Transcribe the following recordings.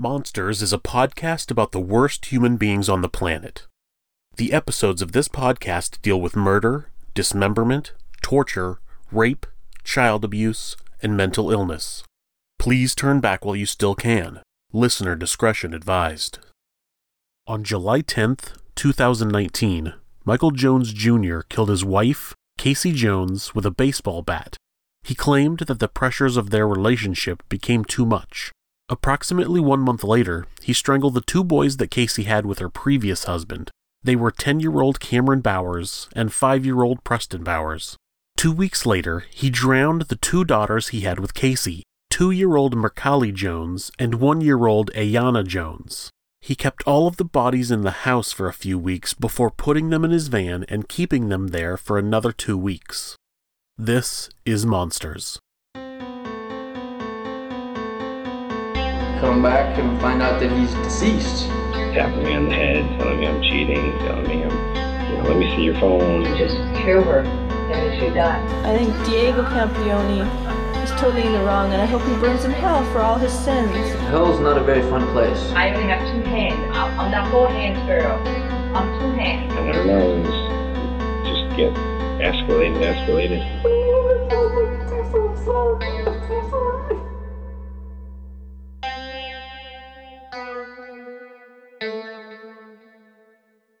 Monsters is a podcast about the worst human beings on the planet. The episodes of this podcast deal with murder, dismemberment, torture, rape, child abuse, and mental illness. Please turn back while you still can. Listener discretion advised. On July 10th, 2019, Michael Jones Jr. killed his wife, Casei Jones, with a baseball bat. He claimed that the pressures of their relationship became too much. Approximately one month later, he strangled the two boys that Casei had with her previous husband. They were 10 year old Cameron Bowers and 5 year old Preston Bowers. Two weeks later, he drowned the two daughters he had with Casei, two year old Mercalli Jones and one year old Ayana Jones. He kept all of the bodies in the house for a few weeks before putting them in his van and keeping them there for another two weeks. This is Monsters. Come back and find out that he's deceased. tapping me on the head, telling me I'm cheating, telling me I'm, you know, let me see your phone. just kill her and she died. I think Diego Campione is totally in the wrong, and I hope he burns in hell for all his sins. Hell's not a very fun place. I only have two hands. I'm, I'm not four hands, girl. I'm two hands. And our nose just get escalated, escalated.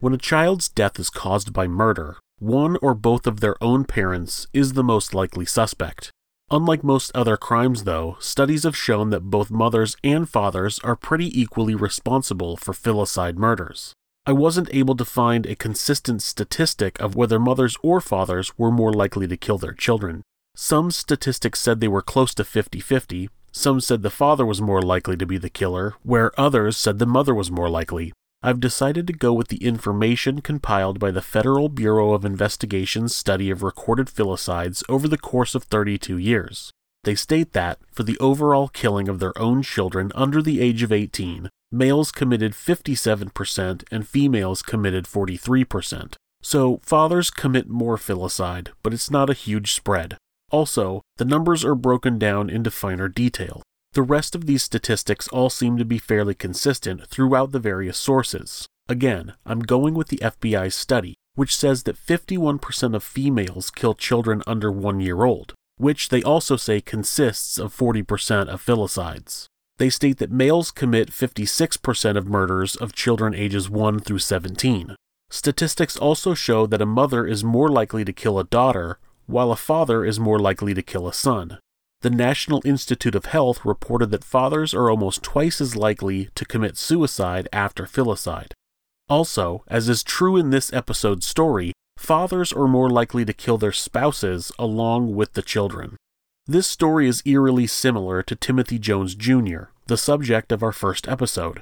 When a child's death is caused by murder, one or both of their own parents is the most likely suspect. Unlike most other crimes, though, studies have shown that both mothers and fathers are pretty equally responsible for filicide murders. I wasn't able to find a consistent statistic of whether mothers or fathers were more likely to kill their children. Some statistics said they were close to 50 50, some said the father was more likely to be the killer, where others said the mother was more likely. I've decided to go with the information compiled by the Federal Bureau of Investigation's study of recorded filicides over the course of 32 years. They state that, for the overall killing of their own children under the age of 18, males committed 57% and females committed 43%. So, fathers commit more filicide, but it's not a huge spread. Also, the numbers are broken down into finer detail. The rest of these statistics all seem to be fairly consistent throughout the various sources. Again, I'm going with the FBI's study, which says that 51% of females kill children under one year old, which they also say consists of 40% of filicides. They state that males commit 56% of murders of children ages 1 through 17. Statistics also show that a mother is more likely to kill a daughter, while a father is more likely to kill a son. The National Institute of Health reported that fathers are almost twice as likely to commit suicide after filicide. Also, as is true in this episode's story, fathers are more likely to kill their spouses along with the children. This story is eerily similar to Timothy Jones Jr., the subject of our first episode.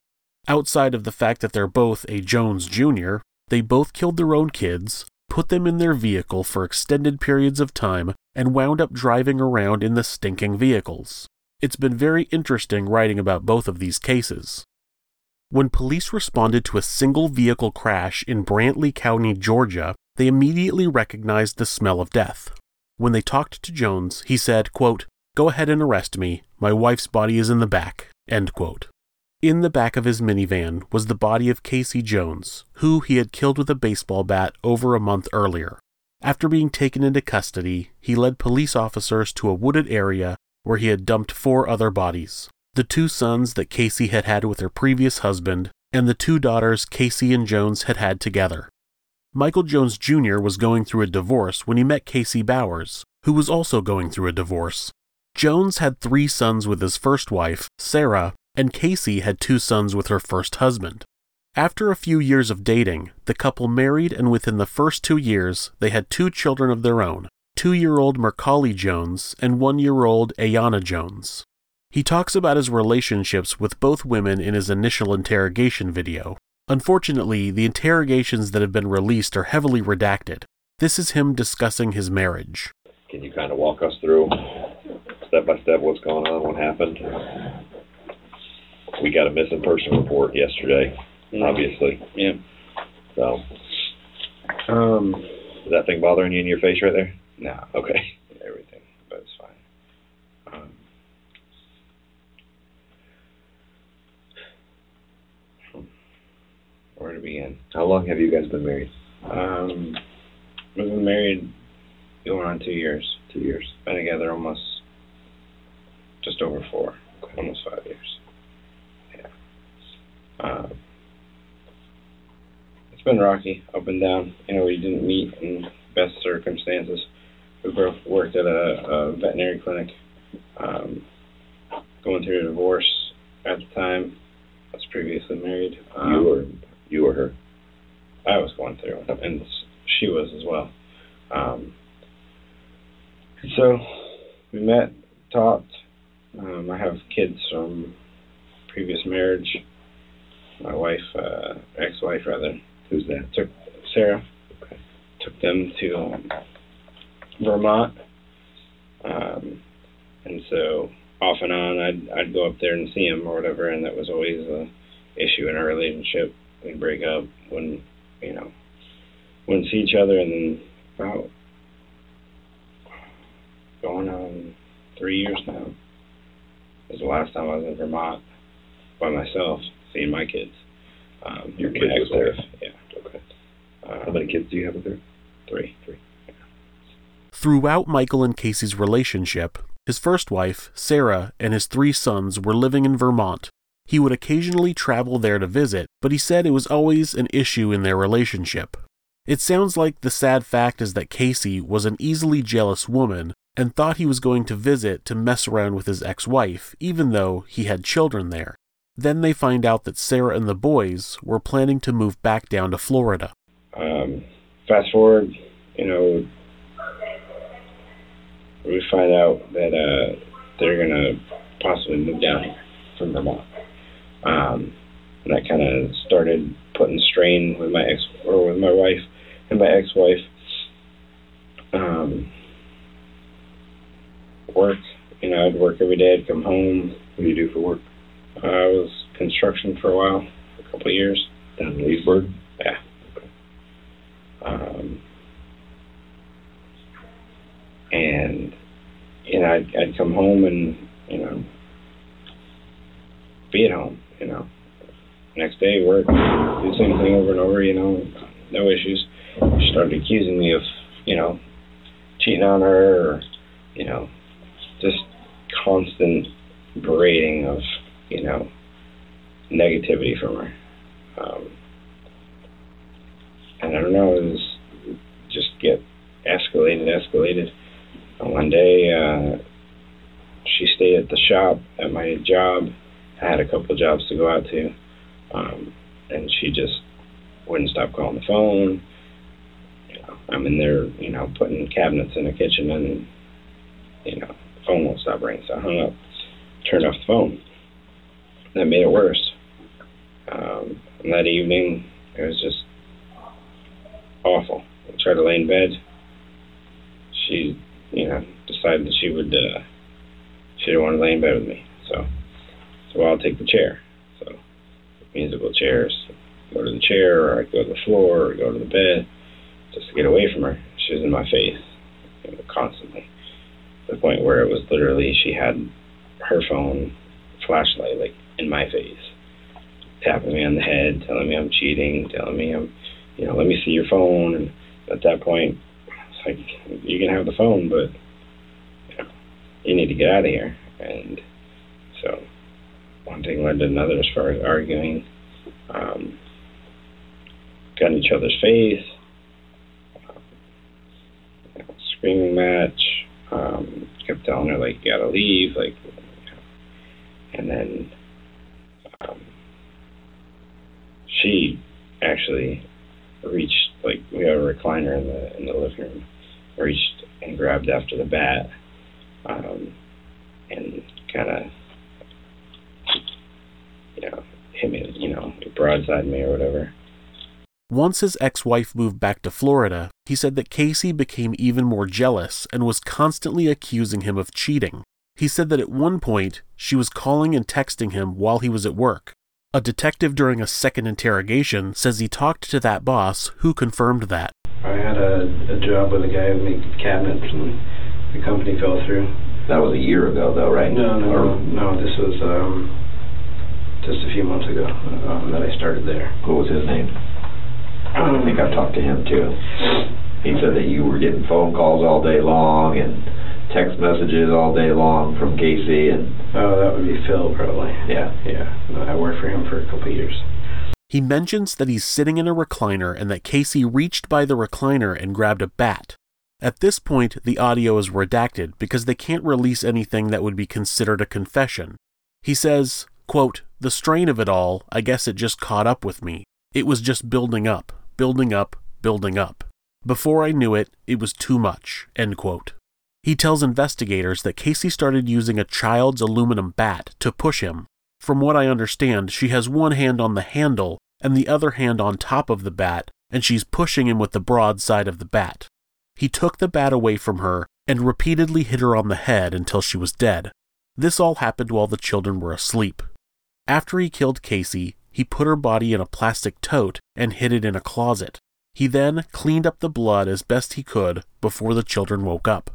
Outside of the fact that they're both a Jones Jr., they both killed their own kids, put them in their vehicle for extended periods of time, and wound up driving around in the stinking vehicles. It's been very interesting writing about both of these cases. When police responded to a single vehicle crash in Brantley County, Georgia, they immediately recognized the smell of death. When they talked to Jones, he said, quote, Go ahead and arrest me. My wife's body is in the back. End quote. In the back of his minivan was the body of Casei Jones, who he had killed with a baseball bat over a month earlier. After being taken into custody, he led police officers to a wooded area where he had dumped four other bodies the two sons that Casei had had with her previous husband, and the two daughters Casei and Jones had had together. Michael Jones Jr. was going through a divorce when he met Casei Bowers, who was also going through a divorce. Jones had three sons with his first wife, Sarah, and Casey had two sons with her first husband. After a few years of dating, the couple married, and within the first two years, they had two children of their own two year old Mercalli Jones and one year old Ayana Jones. He talks about his relationships with both women in his initial interrogation video. Unfortunately, the interrogations that have been released are heavily redacted. This is him discussing his marriage. Can you kind of walk us through step by step what's going on, what happened? We got a missing person report yesterday, obviously. Yeah. So, Um, is that thing bothering you in your face right there? no, Okay. everything, but it's fine. Um, where to begin. How long have you guys been married? Um, we've been married going on two years. Two years. Been together almost just over four, almost five years. Yeah. Uh, it's been rocky, up and down. You know, we didn't meet in best circumstances. We both worked at a, a veterinary clinic. Um, going through a divorce at the time. I was previously married. Um, you were, you or her? I was going through, and she was as well. Um, so we met, talked. Um, I have kids from previous marriage. My wife, uh, ex-wife rather, Who's that? took Sarah. Okay. Took them to um, Vermont, um, and so off and on, I'd I'd go up there and see him or whatever, and that was always a issue in our relationship. We'd break up when you know wouldn't see each other, and then about going on three years now was the last time I was in Vermont by myself seeing my kids. Um, Your kids with Sarah? ex-wife, Yeah. Okay. Um, How many kids do you have with her? Three. Three. Throughout Michael and Casei's relationship, his first wife, Sarah, and his three sons were living in Vermont. He would occasionally travel there to visit, but he said it was always an issue in their relationship. It sounds like the sad fact is that Casei was an easily jealous woman and thought he was going to visit to mess around with his ex wife, even though he had children there. Then they find out that Sarah and the boys were planning to move back down to Florida. Um, fast forward, you know, we find out that uh, they're gonna possibly move down here from Vermont, um, and that kind of started putting strain with my ex or with my wife and my ex-wife. Um, work, you know, I'd work every day. I'd come home. What do you do for work? I was construction for a while, a couple of years. Down in Leesburg? Yeah. Um, and you know, I'd, I'd come home and you know be at home. You know, next day work, do the same thing over and over. You know, no issues. She started accusing me of you know cheating on her, or you know, just constant berating of you know negativity from her. Um, I don't know, it was just get escalated, escalated. And one day, uh, she stayed at the shop at my job. I had a couple jobs to go out to, um, and she just wouldn't stop calling the phone. I'm in there, you know, putting cabinets in the kitchen, and you know, the phone won't stop ringing. So I hung up, turned off the phone. That made it worse. Um, and that evening, it was just awful. I tried to lay in bed. She, you know, decided that she would, uh, she didn't want to lay in bed with me. So, so I'll take the chair. So, musical chairs. Go to the chair, or I go to the floor, or go to the bed, just to get away from her. She was in my face, you know, constantly. To the point where it was literally she had her phone flashlight like in my face, tapping me on the head, telling me I'm cheating, telling me I'm, you know, let me see your phone. And at that point, it's like you can have the phone, but you, know, you need to get out of here. And so one thing led to another as far as arguing. Um, got in each other's face, you know, screaming match. Um, kept telling her like you gotta leave, like, and then um, she actually reached like we have a recliner in the in the living room, reached and grabbed after the bat, um, and kind of you know hit me, you know, broadside me or whatever. Once his ex wife moved back to Florida, he said that Casei became even more jealous and was constantly accusing him of cheating. He said that at one point, she was calling and texting him while he was at work. A detective during a second interrogation says he talked to that boss who confirmed that. I had a, a job with a guy who made cabinets and the company fell through. That was a year ago, though, right? No, no, Or- no, no, this was um, just a few months ago um, that I started there. What was his name? I think I've talked to him too. He said that you were getting phone calls all day long and text messages all day long from Casei and Oh, that would be Phil probably. yeah. Yeah. I worked for him for a couple of years. He mentions that he's sitting in a recliner and that Casei reached by the recliner and grabbed a bat. At this point, the audio is redacted because they can't release anything that would be considered a confession. He says, quote, The strain of it all, I guess it just caught up with me. It was just building up, building up, building up. Before I knew it, it was too much. End quote. He tells investigators that Casei started using a child's aluminum bat to push him. From what I understand, she has one hand on the handle and the other hand on top of the bat, and she's pushing him with the broad side of the bat. He took the bat away from her and repeatedly hit her on the head until she was dead. This all happened while the children were asleep. After he killed Casei, he put her body in a plastic tote and hid it in a closet. He then cleaned up the blood as best he could before the children woke up.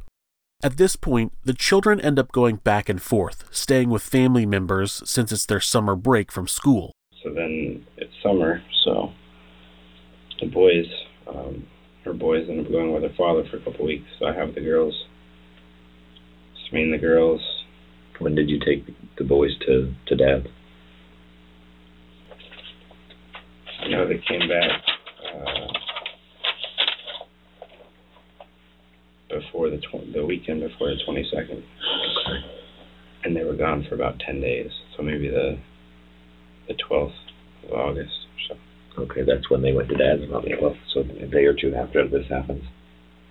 At this point, the children end up going back and forth, staying with family members since it's their summer break from school. So then it's summer, so the boys, um, her boys end up going with her father for a couple weeks. So I have the girls. It's me and the girls. When did you take the boys to to dad? I know they came back uh, before the tw- the weekend before the twenty second, and they were gone for about ten days. So maybe the the twelfth of August or so. Okay, that's when they went to dad's on the 12th, so a day or two after this happens.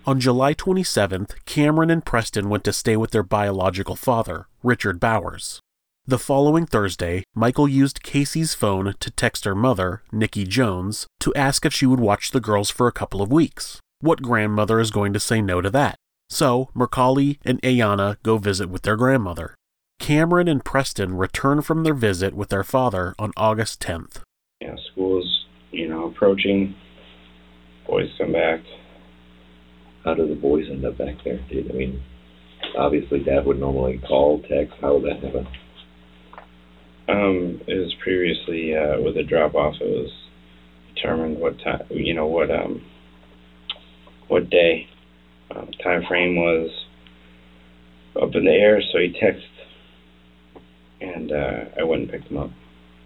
On July 27th, Cameron and Preston went to stay with their biological father, Richard Bowers. The following Thursday, Michael used Casei's phone to text her mother, Nikki Jones, to ask if she would watch the girls for a couple of weeks. What grandmother is going to say no to that? So, Mercalli and Ayana go visit with their grandmother. Cameron and Preston return from their visit with their father on August 10th. You know, school's you know approaching. Boys come back. How do the boys end up back there? Did, I mean, obviously dad would normally call, text. How would that happen? Um, it was previously uh, with a drop off. It was determined what time, you know, what um, what day, um, time frame was up in the air. So he texted, and uh, I went and picked him up.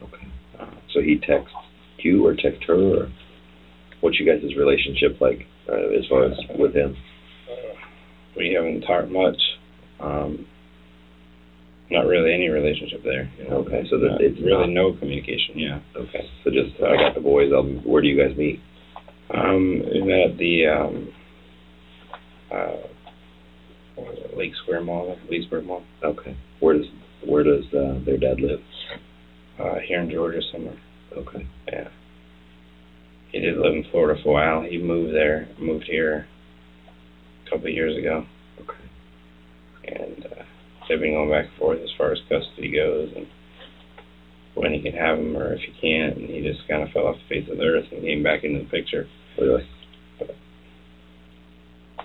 Okay. Uh, So he texts you or text her, or what's you guys' relationship like uh, as far as with him? we haven't talked much. Um, not really any relationship there. You know? Okay, so there's it's really not- no communication. Yeah. Okay, so just I got the boys. Um, where do you guys meet? Um, we met at the um, uh, Lake Square Mall, Leesburg Mall, Okay, where does where does uh, their dad live? uh, here in Georgia somewhere. Okay, Yeah. He did live in Florida for a while. He moved there, moved here a couple of years ago, okay, and uh, they've been going back and forth as far as custody goes and when he can have him or if he can't. And he just kind of fell off the face of the earth and came back into the picture. really.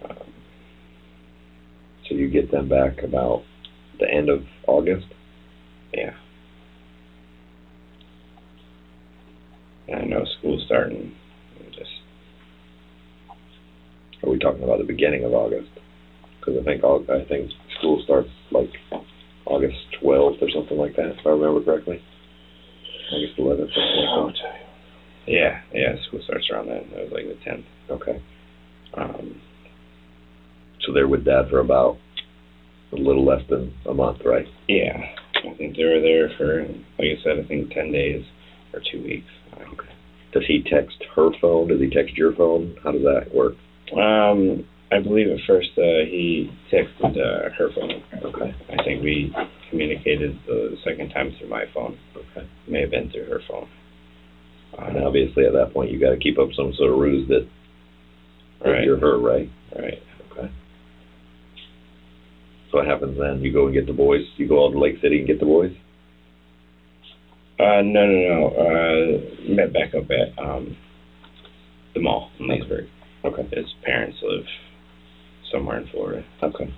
Um, So you get them back about the end of August. yeah. And I know school's starting. Just Are we talking about the beginning of August? Because I think I think school starts like August 12th or something like that, if I remember correctly. August 11th, something like that. yeah, yeah. School starts around then. It was like the tenth. Okay. Um, So they're with dad for about a little less than a month, right? yeah, I think they were there for, like I said, I think ten days or two weeks. Okay. Does he text her phone? Does he text your phone? How does that work? Um, I believe at first uh, he texted uh, her phone. Okay. I think we communicated the second time through my phone. Okay. May have been through her phone. And obviously at that point you got to keep up some sort of ruse that, that right, you're her, right? right. Okay. So what happens then? You go and get the boys. You go out to Lake City and get the boys. Uh, no, no, no. Uh, met back up at um, the mall in Leesburg. Okay. His parents live somewhere in Florida. Okay.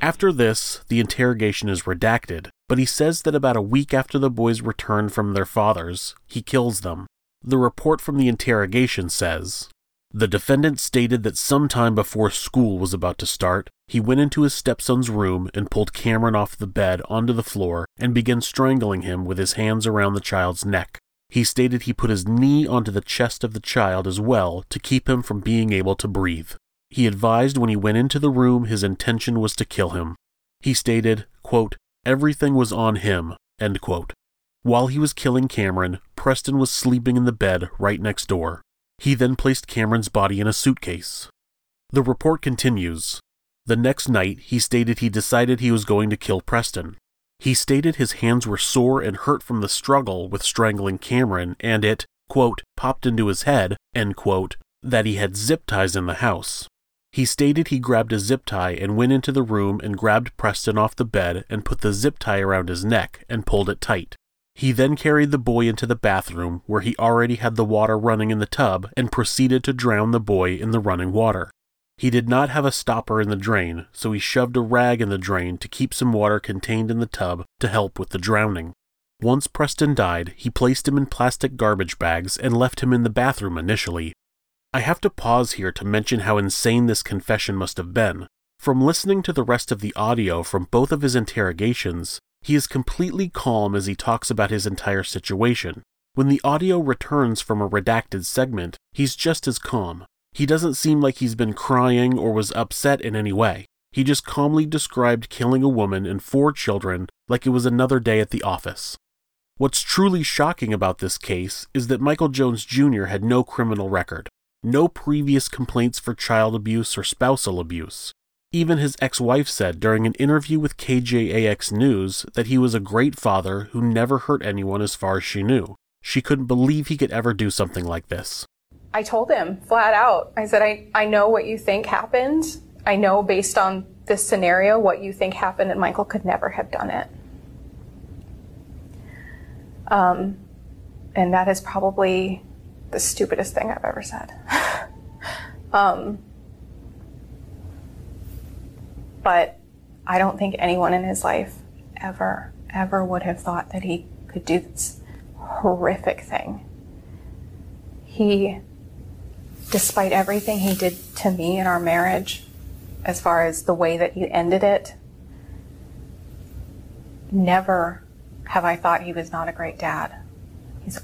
After this, the interrogation is redacted, but he says that about a week after the boys return from their fathers, he kills them. The report from the interrogation says The defendant stated that sometime before school was about to start, he went into his stepson's room and pulled Cameron off the bed onto the floor and began strangling him with his hands around the child's neck. He stated he put his knee onto the chest of the child as well to keep him from being able to breathe. He advised when he went into the room his intention was to kill him. He stated, quote, Everything was on him, end quote. While he was killing Cameron, Preston was sleeping in the bed right next door. He then placed Cameron's body in a suitcase. The report continues. The next night, he stated he decided he was going to kill Preston. He stated his hands were sore and hurt from the struggle with strangling Cameron, and it, quote, popped into his head, quote, that he had zip ties in the house. He stated he grabbed a zip tie and went into the room and grabbed Preston off the bed and put the zip tie around his neck and pulled it tight. He then carried the boy into the bathroom where he already had the water running in the tub and proceeded to drown the boy in the running water. He did not have a stopper in the drain, so he shoved a rag in the drain to keep some water contained in the tub to help with the drowning. Once Preston died, he placed him in plastic garbage bags and left him in the bathroom initially. I have to pause here to mention how insane this confession must have been. From listening to the rest of the audio from both of his interrogations, he is completely calm as he talks about his entire situation. When the audio returns from a redacted segment, he's just as calm. He doesn't seem like he's been crying or was upset in any way. He just calmly described killing a woman and four children like it was another day at the office. What's truly shocking about this case is that Michael Jones Jr. had no criminal record, no previous complaints for child abuse or spousal abuse. Even his ex wife said during an interview with KJAX News that he was a great father who never hurt anyone as far as she knew. She couldn't believe he could ever do something like this. I told him flat out. I said, I, I know what you think happened. I know based on this scenario what you think happened, and Michael could never have done it. Um, and that is probably the stupidest thing I've ever said. um, but I don't think anyone in his life ever, ever would have thought that he could do this horrific thing. He despite everything he did to me in our marriage, as far as the way that he ended it, never have I thought he was not a great dad. He's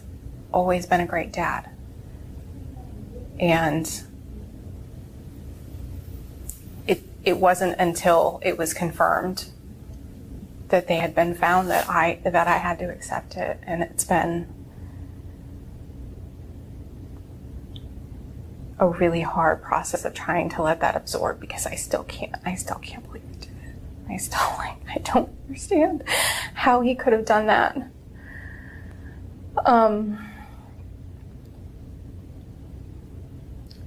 always been a great dad. And it, it wasn't until it was confirmed that they had been found that I that I had to accept it and it's been a really hard process of trying to let that absorb because I still can't. I still can't believe it. I still like. I don't understand how he could have done that. Um.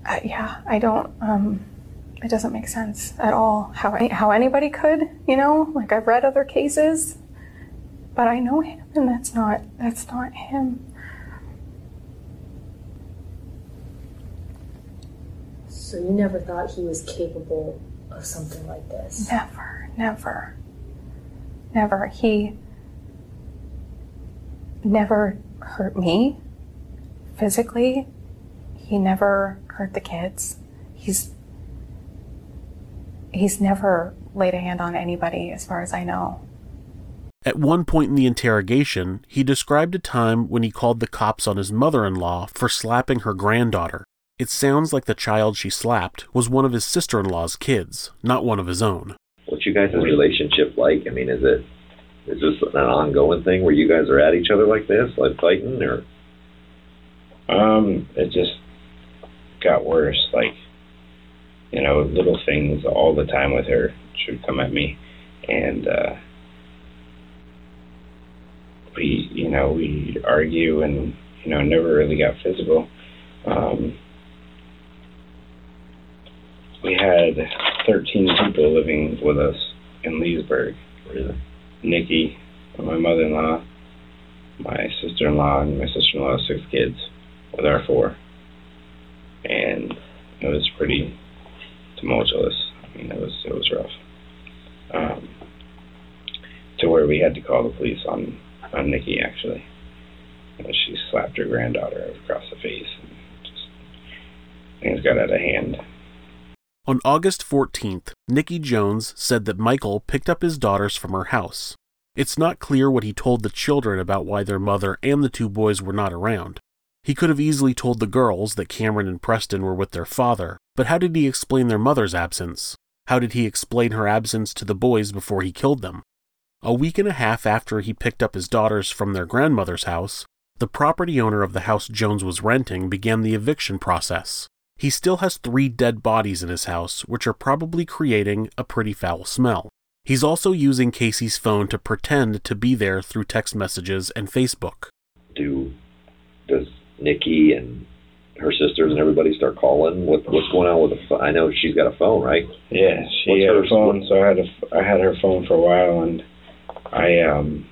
I, yeah, I don't. Um, it doesn't make sense at all how any, how anybody could. You know, like I've read other cases, but I know him, and that's not that's not him. So you never thought he was capable of something like this? Never, never, never. He never hurt me physically. He never hurt the kids. He's he's never laid a hand on anybody as far as I know. At one point in the interrogation, he described a time when he called the cops on his mother in law for slapping her granddaughter. It sounds like the child she slapped was one of his sister in law's kids, not one of his own. What's you guys' relationship like? I mean, is it is this an ongoing thing where you guys are at each other like this, like fighting, or? Um, it just got worse. Like, you know, little things all the time with her. She would come at me, and uh, we, you know, we argue, and you know, never really got physical. Um, we had 13 people living with us in Leesburg. Really? Nikki, my mother-in-law, my sister-in-law, and my sister-in-law, six kids, with our four. And it was pretty tumultuous. I mean, it was it was rough. Um, to where we had to call the police on on Nikki actually. And she slapped her granddaughter across the face. And just things got out of hand. On August 14th, Nikki Jones said that Michael picked up his daughters from her house. It's not clear what he told the children about why their mother and the two boys were not around. He could have easily told the girls that Cameron and Preston were with their father, but how did he explain their mother's absence? How did he explain her absence to the boys before he killed them? A week and a half after he picked up his daughters from their grandmother's house, the property owner of the house Jones was renting began the eviction process. He still has three dead bodies in his house, which are probably creating a pretty foul smell. He's also using Casei's phone to pretend to be there through text messages and Facebook. Do does Nikki and her sisters and everybody start calling? What what's going on with the? I know she's got a phone, right? Yeah, she What's had her- phone, so I had a, I had her phone for a while, and I um,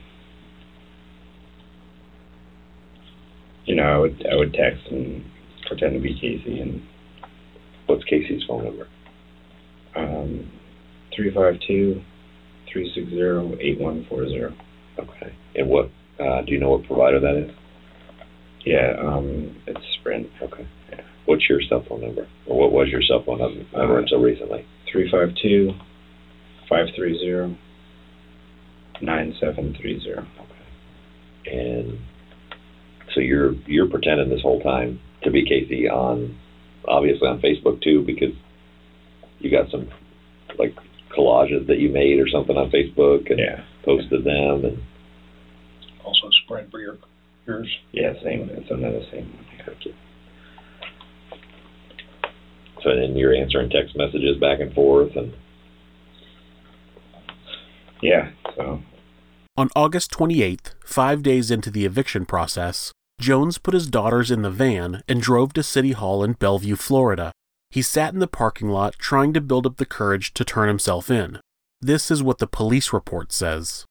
you know, I would I would text and pretend to be Casei, and What's Casei's phone number? um, three five two three six zero eight one four zero. Okay. And what? Uh, do you know what provider that is? Yeah, um, it's Sprint. Okay. Yeah. What's your cell phone number? Or what was your cell phone num- number until recently? Three five two five three zero nine seven three zero. And so you're you're pretending this whole time to be Casei on obviously on Facebook too because you got some like collages that you made or something on Facebook and Yeah, posted them and Also spread for your yours. yeah, same. It's another same one. Yeah. so then you're answering text messages back and forth and Yeah, so On August 28th, five days into the eviction process, Jones put his daughters in the van and drove to City Hall in Belleview, Florida. He sat in the parking lot trying to build up the courage to turn himself in. This is what the police report says.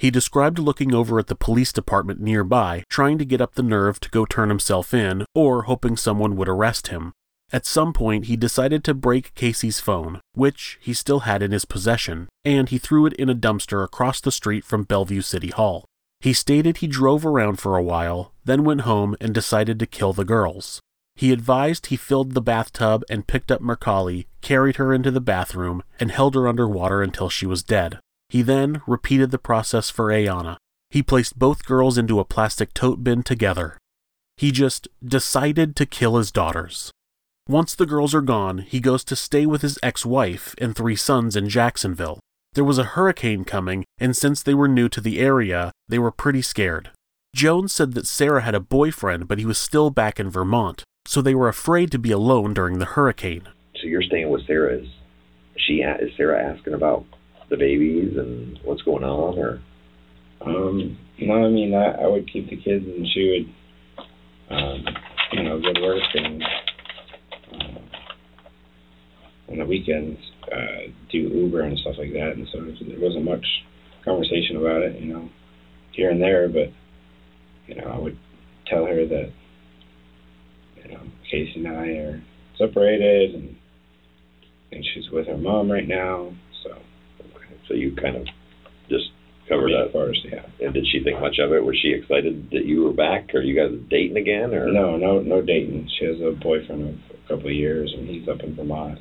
He described looking over at the police department nearby, trying to get up the nerve to go turn himself in, or hoping someone would arrest him. At some point, he decided to break Casei's phone, which he still had in his possession, and he threw it in a dumpster across the street from Belleview City Hall. He stated he drove around for a while, then went home and decided to kill the girls. He advised he filled the bathtub and picked up Mercalli, carried her into the bathroom, and held her underwater until she was dead. He then repeated the process for Ayana. He placed both girls into a plastic tote bin together. He just decided to kill his daughters. Once the girls are gone, he goes to stay with his ex wife and three sons in Jacksonville. There was a hurricane coming, and since they were new to the area, they were pretty scared. Jones said that Sarah had a boyfriend, but he was still back in Vermont, so they were afraid to be alone during the hurricane. so you're staying with Sarah is she is Sarah asking about the babies and what's going on or Um, no, I mean, I, I would keep the kids and she would, um, you know, go to work and, uh, on the weekends, uh, do Uber and stuff like that. And so there wasn't much conversation about it, you know, here and there, but, you know, I would tell her that, you know, Casei and I are separated and, and she's with her mom right now. So, you kind of just covered that first, yeah. and did she think much of it was she excited that you were back or you guys dating again or No, no, no dating. She has a boyfriend of a couple of years, and he's up in Vermont.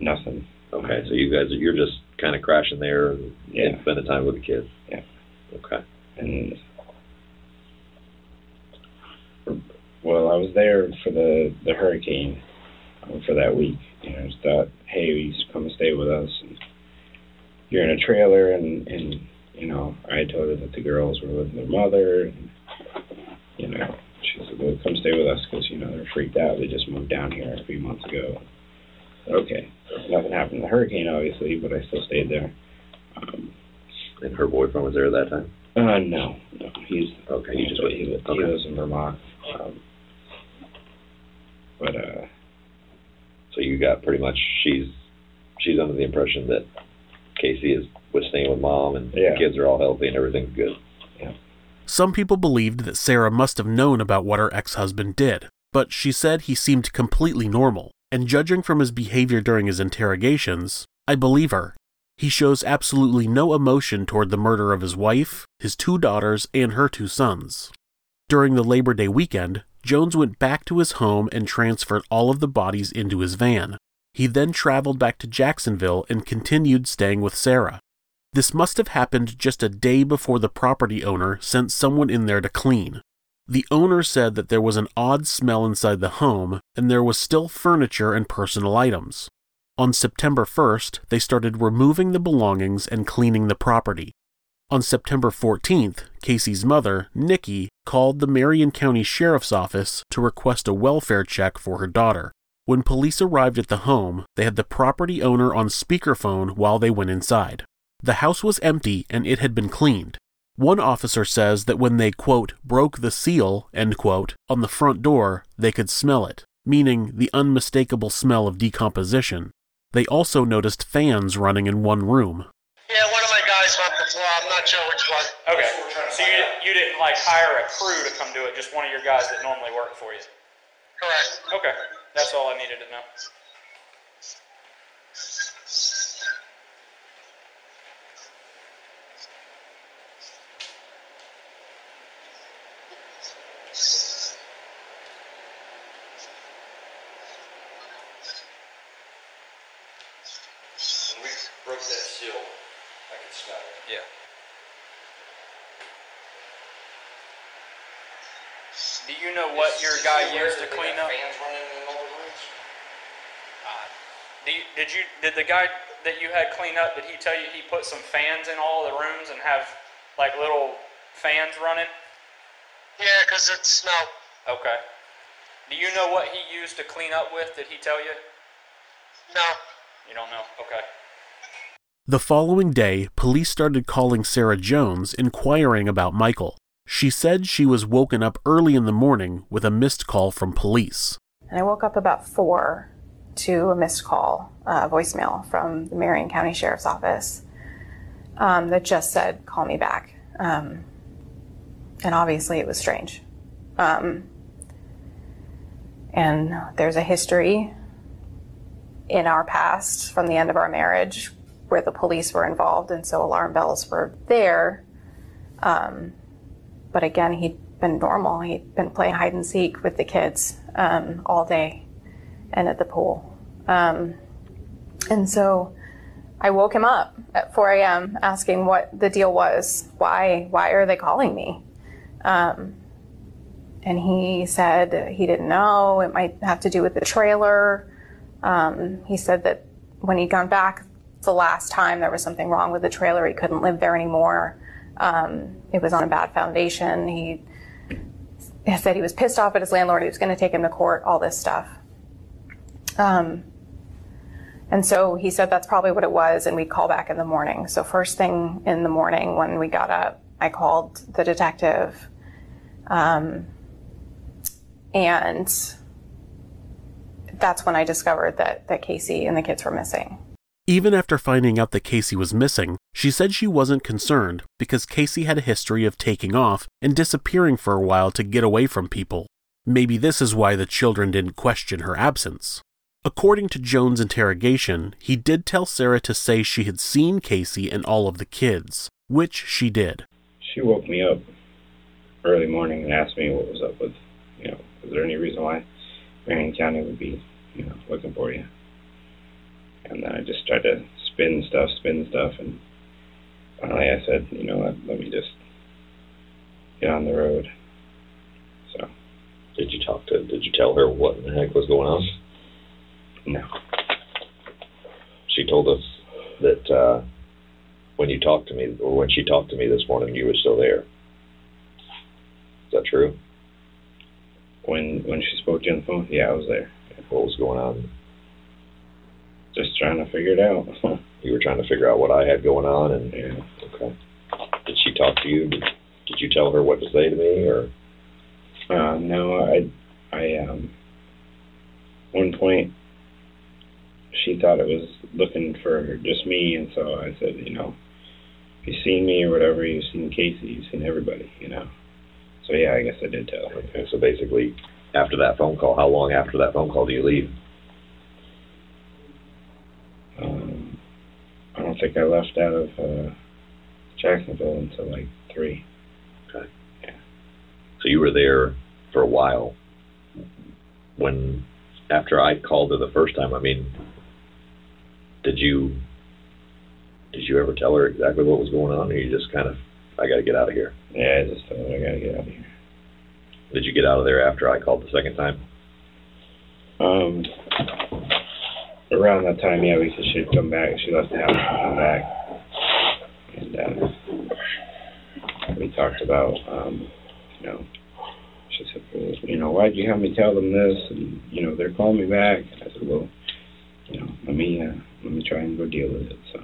Nothing. okay so you guys you're just kind of crashing there and, Yeah. and spending time with the kids Yeah. okay And well, I was there for the the hurricane um, for that week. You know, just thought, hey, you should come and stay with us. And you're in a trailer, and and you know, I told her that the girls were with their mother, and you know, she said, well, come stay with us because you know they're freaked out. They just moved down here a few months ago. Okay, nothing happened in the hurricane, obviously, but I still stayed there. Um, and her boyfriend was there at that time uh, no, no, he's okay he just he, he okay. lives in Vermont. Um, but uh, so you got pretty much she's she's under the impression that Casei is was staying with mom and Yeah. the kids are all healthy and everything's good Some people believed that Sarah must have known about what her ex husband did, but she said he seemed completely normal, and judging from his behavior during his interrogations, I believe her. He shows absolutely no emotion toward the murder of his wife, his two daughters, and her two sons. During the Labor Day weekend, Jones went back to his home and transferred all of the bodies into his van. He then traveled back to Jacksonville and continued staying with Sarah. This must have happened just a day before the property owner sent someone in there to clean. The owner said that there was an odd smell inside the home and there was still furniture and personal items. On September 1st, they started removing the belongings and cleaning the property. On September 14th, Casei's mother, Nikki, called the Marion County Sheriff's Office to request a welfare check for her daughter. When police arrived at the home, they had the property owner on speakerphone while they went inside. The house was empty and it had been cleaned. One officer says that when they, quote, broke the seal, end quote, on the front door, they could smell it, meaning the unmistakable smell of decomposition. They also noticed fans running in one room. Yeah, one of my guys mopped the floor. I'm not sure which one. Okay. So you, you didn't like hire a crew to come do it, just one of your guys that normally work for you? Correct. Okay. That's all I needed to know. When we broke that seal, I could smell it. Yeah. Do you know what Is- your guy he used to clean up? Fans running in all the rooms? Do you, did you did the guy that you had clean up? Did he tell you he put some fans in all the rooms and have like little fans running? Yeah, 'cause it smelled. Okay. Do you know what he used to clean up with? Did he tell you? No. You don't know. Okay. The following day, police started calling Sarah Jones inquiring about Michael. She said she was woken up early in the morning with a missed call from police. And I woke up about four to a missed call, uh, voicemail from the Marion County Sheriff's Office um, that just said, call me back. Um, and obviously it was strange. Um, and there's a history in our past from the end of our marriage where the police were involved, and so alarm bells were there. Um, but again, he'd been normal. He'd been playing hide and seek with the kids um, all day and at the pool. Um, and so I woke him up at 4 a.m. asking what the deal was. Why? Why are they calling me? Um, and he said he didn't know. It might have to do with the trailer. Um, he said that when he'd gone back the last time, there was something wrong with the trailer. He couldn't live there anymore. Um, it was on a bad foundation. He, he said he was pissed off at his landlord. He was going to take him to court. All this stuff. Um, and so he said that's probably what it was, and we'd call back in the morning. So first thing in the morning when we got up, I called the detective, um, and that's when I discovered that that Casei and the kids were missing. Even after finding out that Casei was missing, she said she wasn't concerned because Casei had a history of taking off and disappearing for a while to get away from people. Maybe this is why the children didn't question her absence. According to Jones' interrogation, he did tell Sarah to say she had seen Casei and all of the kids, which she did. She woke me up early morning and asked me what was up with, you know, is there any reason why Marion County would be, you know, looking for you? And then I just tried to spin stuff, spin stuff, and finally I said, you know what, let me just get on the road. So. Did you talk to? Did you tell her what the heck was going on? No. She told us that uh, when you talked to me, or when she talked to me this morning, you were still there. Is that true? When when she spoke to you on the phone, yeah, I was there. What was going on? Just trying to figure it out. You were trying to figure out what I had going on, and yeah. okay. Did she talk to you? Did, did you tell her what to say to me, or? Uh, no, I, I, um, one point, she thought it was looking for just me, and so I said, you know, if you've seen me or whatever, you've seen Casei, you've seen everybody, you know. So yeah, I guess I did tell her. Okay, so basically, after that phone call, how long after that phone call do you leave? Um, I don't think I left out of uh, Jacksonville until like three. Okay. Yeah. So So you were there for a while. When after I called her the first time, I mean, did you did you ever tell her exactly what was going on, or you just kind of, I got to get out of here? Yeah, I just told her I gotta get out of here. Did you get out of there after I called the second time? Um, around that time, yeah, because she'd come back. She left the house and come back, and uh, we talked about, um, you know, she said, well, you know, why'd you have me tell them this? And you know, they're calling me back. And I said, well, you know, let me uh, let me try and go deal with it. So.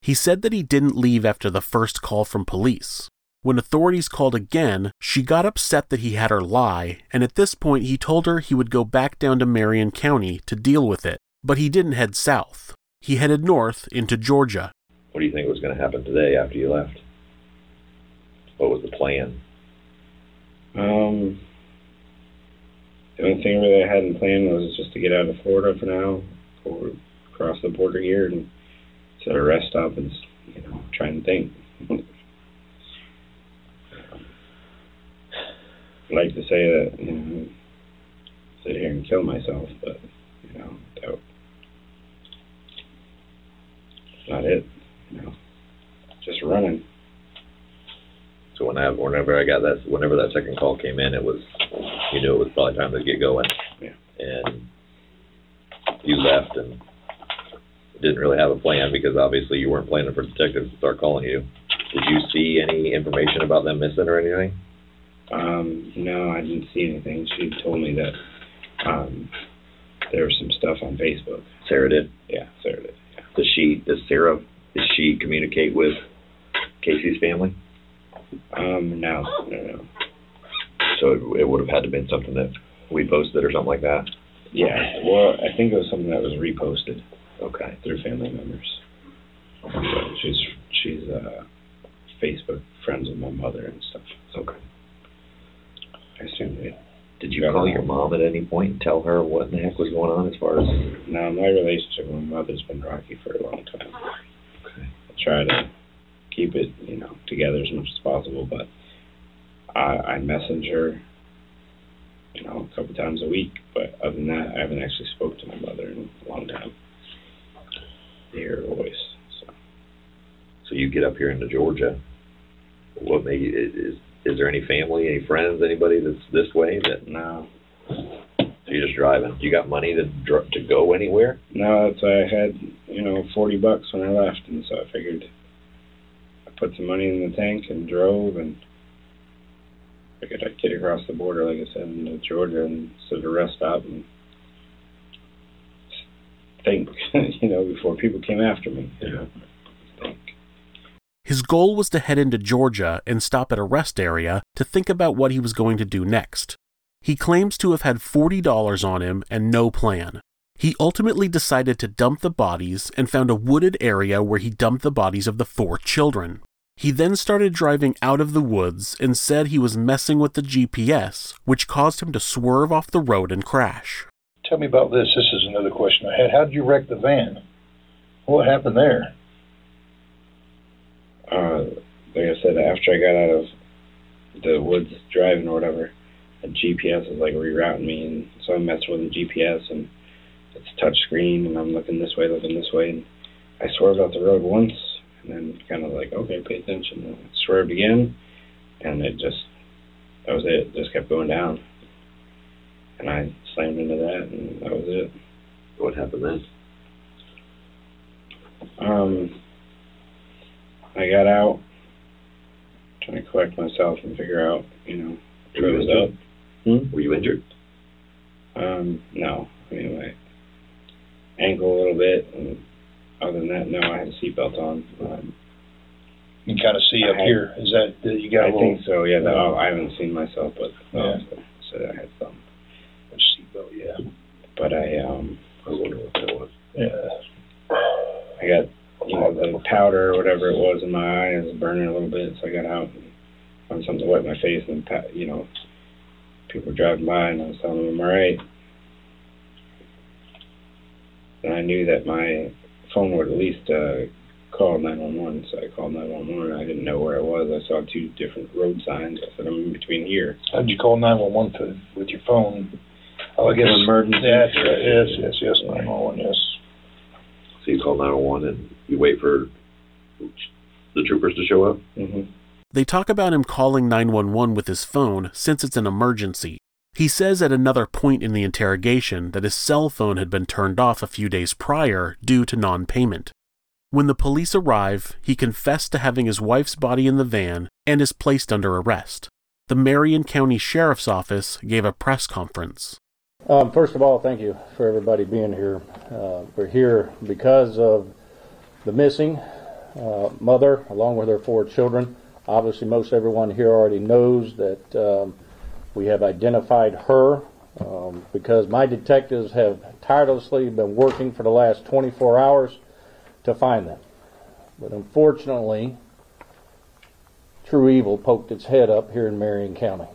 He said that he didn't leave after the first call from police. When authorities called again, she got upset that he had her lie, and at this point he told her he would go back down to Marion County to deal with it. But he didn't head south. He headed north into Georgia. What do you think was going to happen today after you left? What was the plan? Um, the only thing really I had in plan was just to get out of Florida for now, or cross the border here and set a rest stop and you know try and think. I'd like to say that you know sit here and kill myself, but you know that that's not it. You know, just running. So whenever, whenever I got that, whenever that second call came in, it was, you knew it was probably time to get going. Yeah. And you left and didn't really have a plan because obviously you weren't planning for detectives to start calling you. Did you see any information about them missing or anything? Um, no, I didn't see anything. She told me that um, there was some stuff on Facebook. Sarah did. Yeah, Sarah did. Yeah. Does she? Does Sarah? Does she communicate with Casei's family? Um, no, no, no. So it, it would have had to been something that we posted or something like that. Yeah. Well, I think it was something that was reposted Okay. through family members. So she's she's uh, Facebook friends with my mother and stuff. Okay. I assume it. Did you call your mom at any point and tell her what in the heck was going on as far as? No, my relationship with my mother's been rocky for a long time. Okay. I try to keep it, you know, together as much as possible, but I, I message her, you know, a couple times a week. But other than that, I haven't actually spoke to my mother in a long time. To hear her voice. So So you get up here into Georgia. What you, is is there any family, any friends, anybody that's this way that? no, So you're just driving. You got money to dr- to go anywhere? no, why I had, you know, forty bucks when I left, and so I figured I put some money in the tank and drove, and figured I'd get across the border, like I said, into Georgia, and sit at a rest stop and think, you know, before people came after me. Think. His goal was to head into Georgia and stop at a rest area to think about what he was going to do next. He claims to have had $40 on him and no plan. He ultimately decided to dump the bodies and found a wooded area where he dumped the bodies of the four children. He then started driving out of the woods and said he was messing with the GPS, which caused him to swerve off the road and crash. Tell me about this. This is another question I had. How did you wreck the van? What happened there? Uh, like I said, after I got out of the woods driving or whatever, the GPS is like rerouting me, and so I'm messing with the GPS, and it's touch screen, and I'm looking this way, looking this way, and I swerved out the road once, and then kind of like, okay, pay attention, and I swerved again, and it just, that was it, it just kept going down, and I slammed into that, and that was it. What happened then? Um, I got out, trying to collect myself and figure out, you know, what was up. Hmm? Were you injured? Um, no. I mean, my ankle a little bit, and other than that, no, I had a seatbelt on. Um, You can kind of see up had- here. Is that that you got I a little think so, yeah. The, oh, I haven't seen myself, but Yeah. uh, so I had some. A seatbelt? Yeah. But I, um, I was wondering what that was. Yeah. I got, you know, the powder or whatever it was in my eye is burning a little bit, so I got out and found something to wet my face, and you know, people were driving by, and I was telling them I'm all right. And I knew that my phone would at least uh, call 911. So I called 911. I didn't know where I was. I saw two different road signs. I said, I'm in between here. How'd you call 911 to, with your phone? Oh, I guess. Emergency. Yes, yes, yes, 911, yes. So you call 911 and you wait for the troopers to show up? Mm-hmm. They talk about him calling 911 with his phone since it's an emergency. He says at another point in the interrogation that his cell phone had been turned off a few days prior due to non payment. When the police arrive, he confessed to having his wife's body in the van and is placed under arrest. The Marion County Sheriff's Office gave a press conference. Um, first of all, thank you for everybody being here. Uh, we're here because of the missing uh, mother, along with her four children. Obviously, most everyone here already knows that um, we have identified her um, because my detectives have tirelessly been working for the last 24 hours to find them. But unfortunately, true evil poked its head up here in Marion County.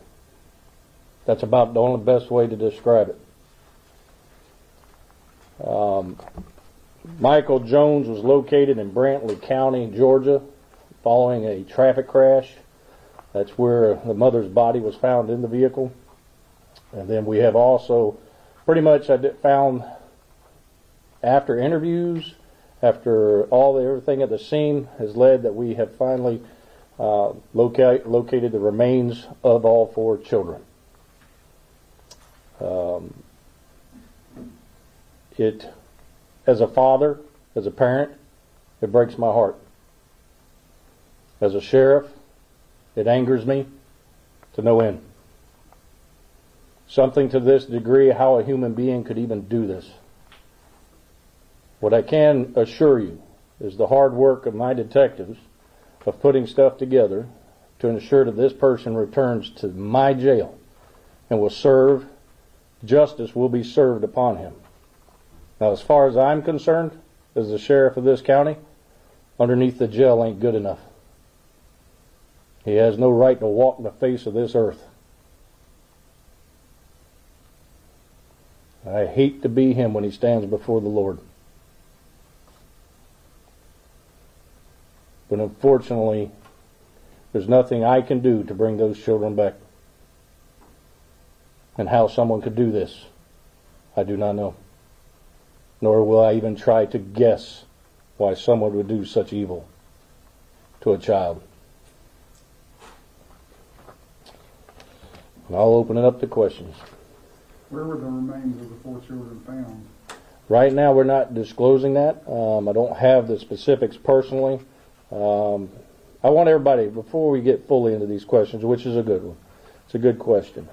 That's about the only best way to describe it. Um, Michael Jones was located in Brantley County, Georgia, following a traffic crash. That's where the mother's body was found in the vehicle. And then we have also pretty much I found after interviews, after all the everything at the scene has led that we have finally uh, locate, located the remains of all four children. Um, it, as a father, as a parent, it breaks my heart. As a sheriff, it angers me to no end. Something to this degree, how a human being could even do this. What I can assure you is the hard work of my detectives of putting stuff together to ensure that this person returns to my jail and will serve, justice will be served upon him. Now, as far as I'm concerned, as the sheriff of this county, underneath the jail ain't good enough. He has no right to walk the face of this earth. I hate to be him when he stands before the Lord. But unfortunately, there's nothing I can do to bring those children back. And how someone could do this, I do not know. Nor will I even try to guess why someone would do such evil to a child. And I'll open it up to questions. Where were the remains of the four children found? Right now, we're not disclosing that. Um, I don't have the specifics personally. Um, I want everybody, before we get fully into these questions, which is a good one, it's a good question.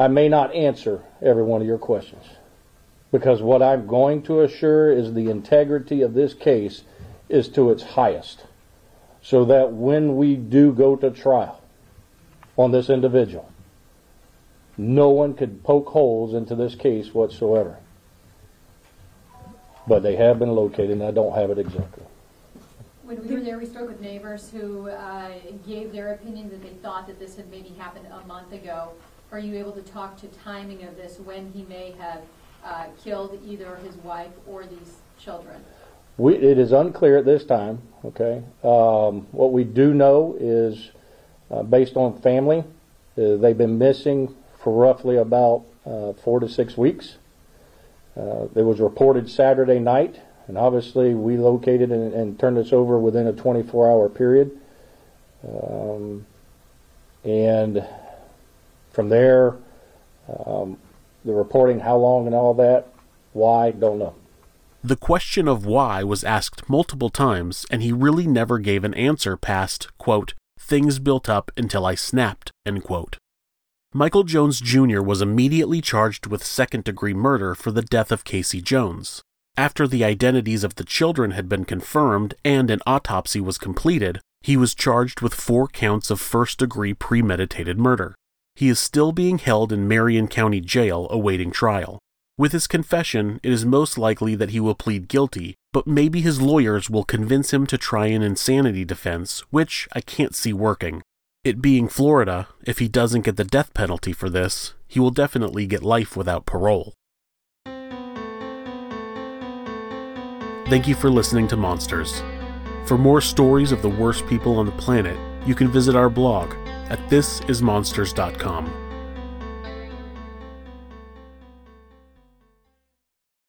I may not answer every one of your questions because what I'm going to assure is the integrity of this case is to its highest. So that when we do go to trial on this individual, no one could poke holes into this case whatsoever. But they have been located, and I don't have it exactly. When we were there, we spoke with neighbors who uh, gave their opinion that they thought that this had maybe happened a month ago. Are you able to talk to timing of this, when he may have uh, killed either his wife or these children? We, it is unclear at this time. Okay. Um, what we do know is, uh, based on family, uh, they've been missing for roughly about uh, four to six weeks. Uh, it was reported Saturday night, and obviously we located and, and turned this over within a 24-hour period. Um, and from there, um, the reporting, how long and all that, why, don't know. The question of why was asked multiple times, and he really never gave an answer past, quote, things built up until I snapped, end quote. Michael Jones Jr. was immediately charged with second degree murder for the death of Casei Jones. After the identities of the children had been confirmed and an autopsy was completed, he was charged with four counts of first degree premeditated murder. He is still being held in Marion County Jail awaiting trial. With his confession, it is most likely that he will plead guilty, but maybe his lawyers will convince him to try an insanity defense, which I can't see working. It being Florida, if he doesn't get the death penalty for this, he will definitely get life without parole. Thank you for listening to Monsters. For more stories of the worst people on the planet, you can visit our blog at thisismonsters.com.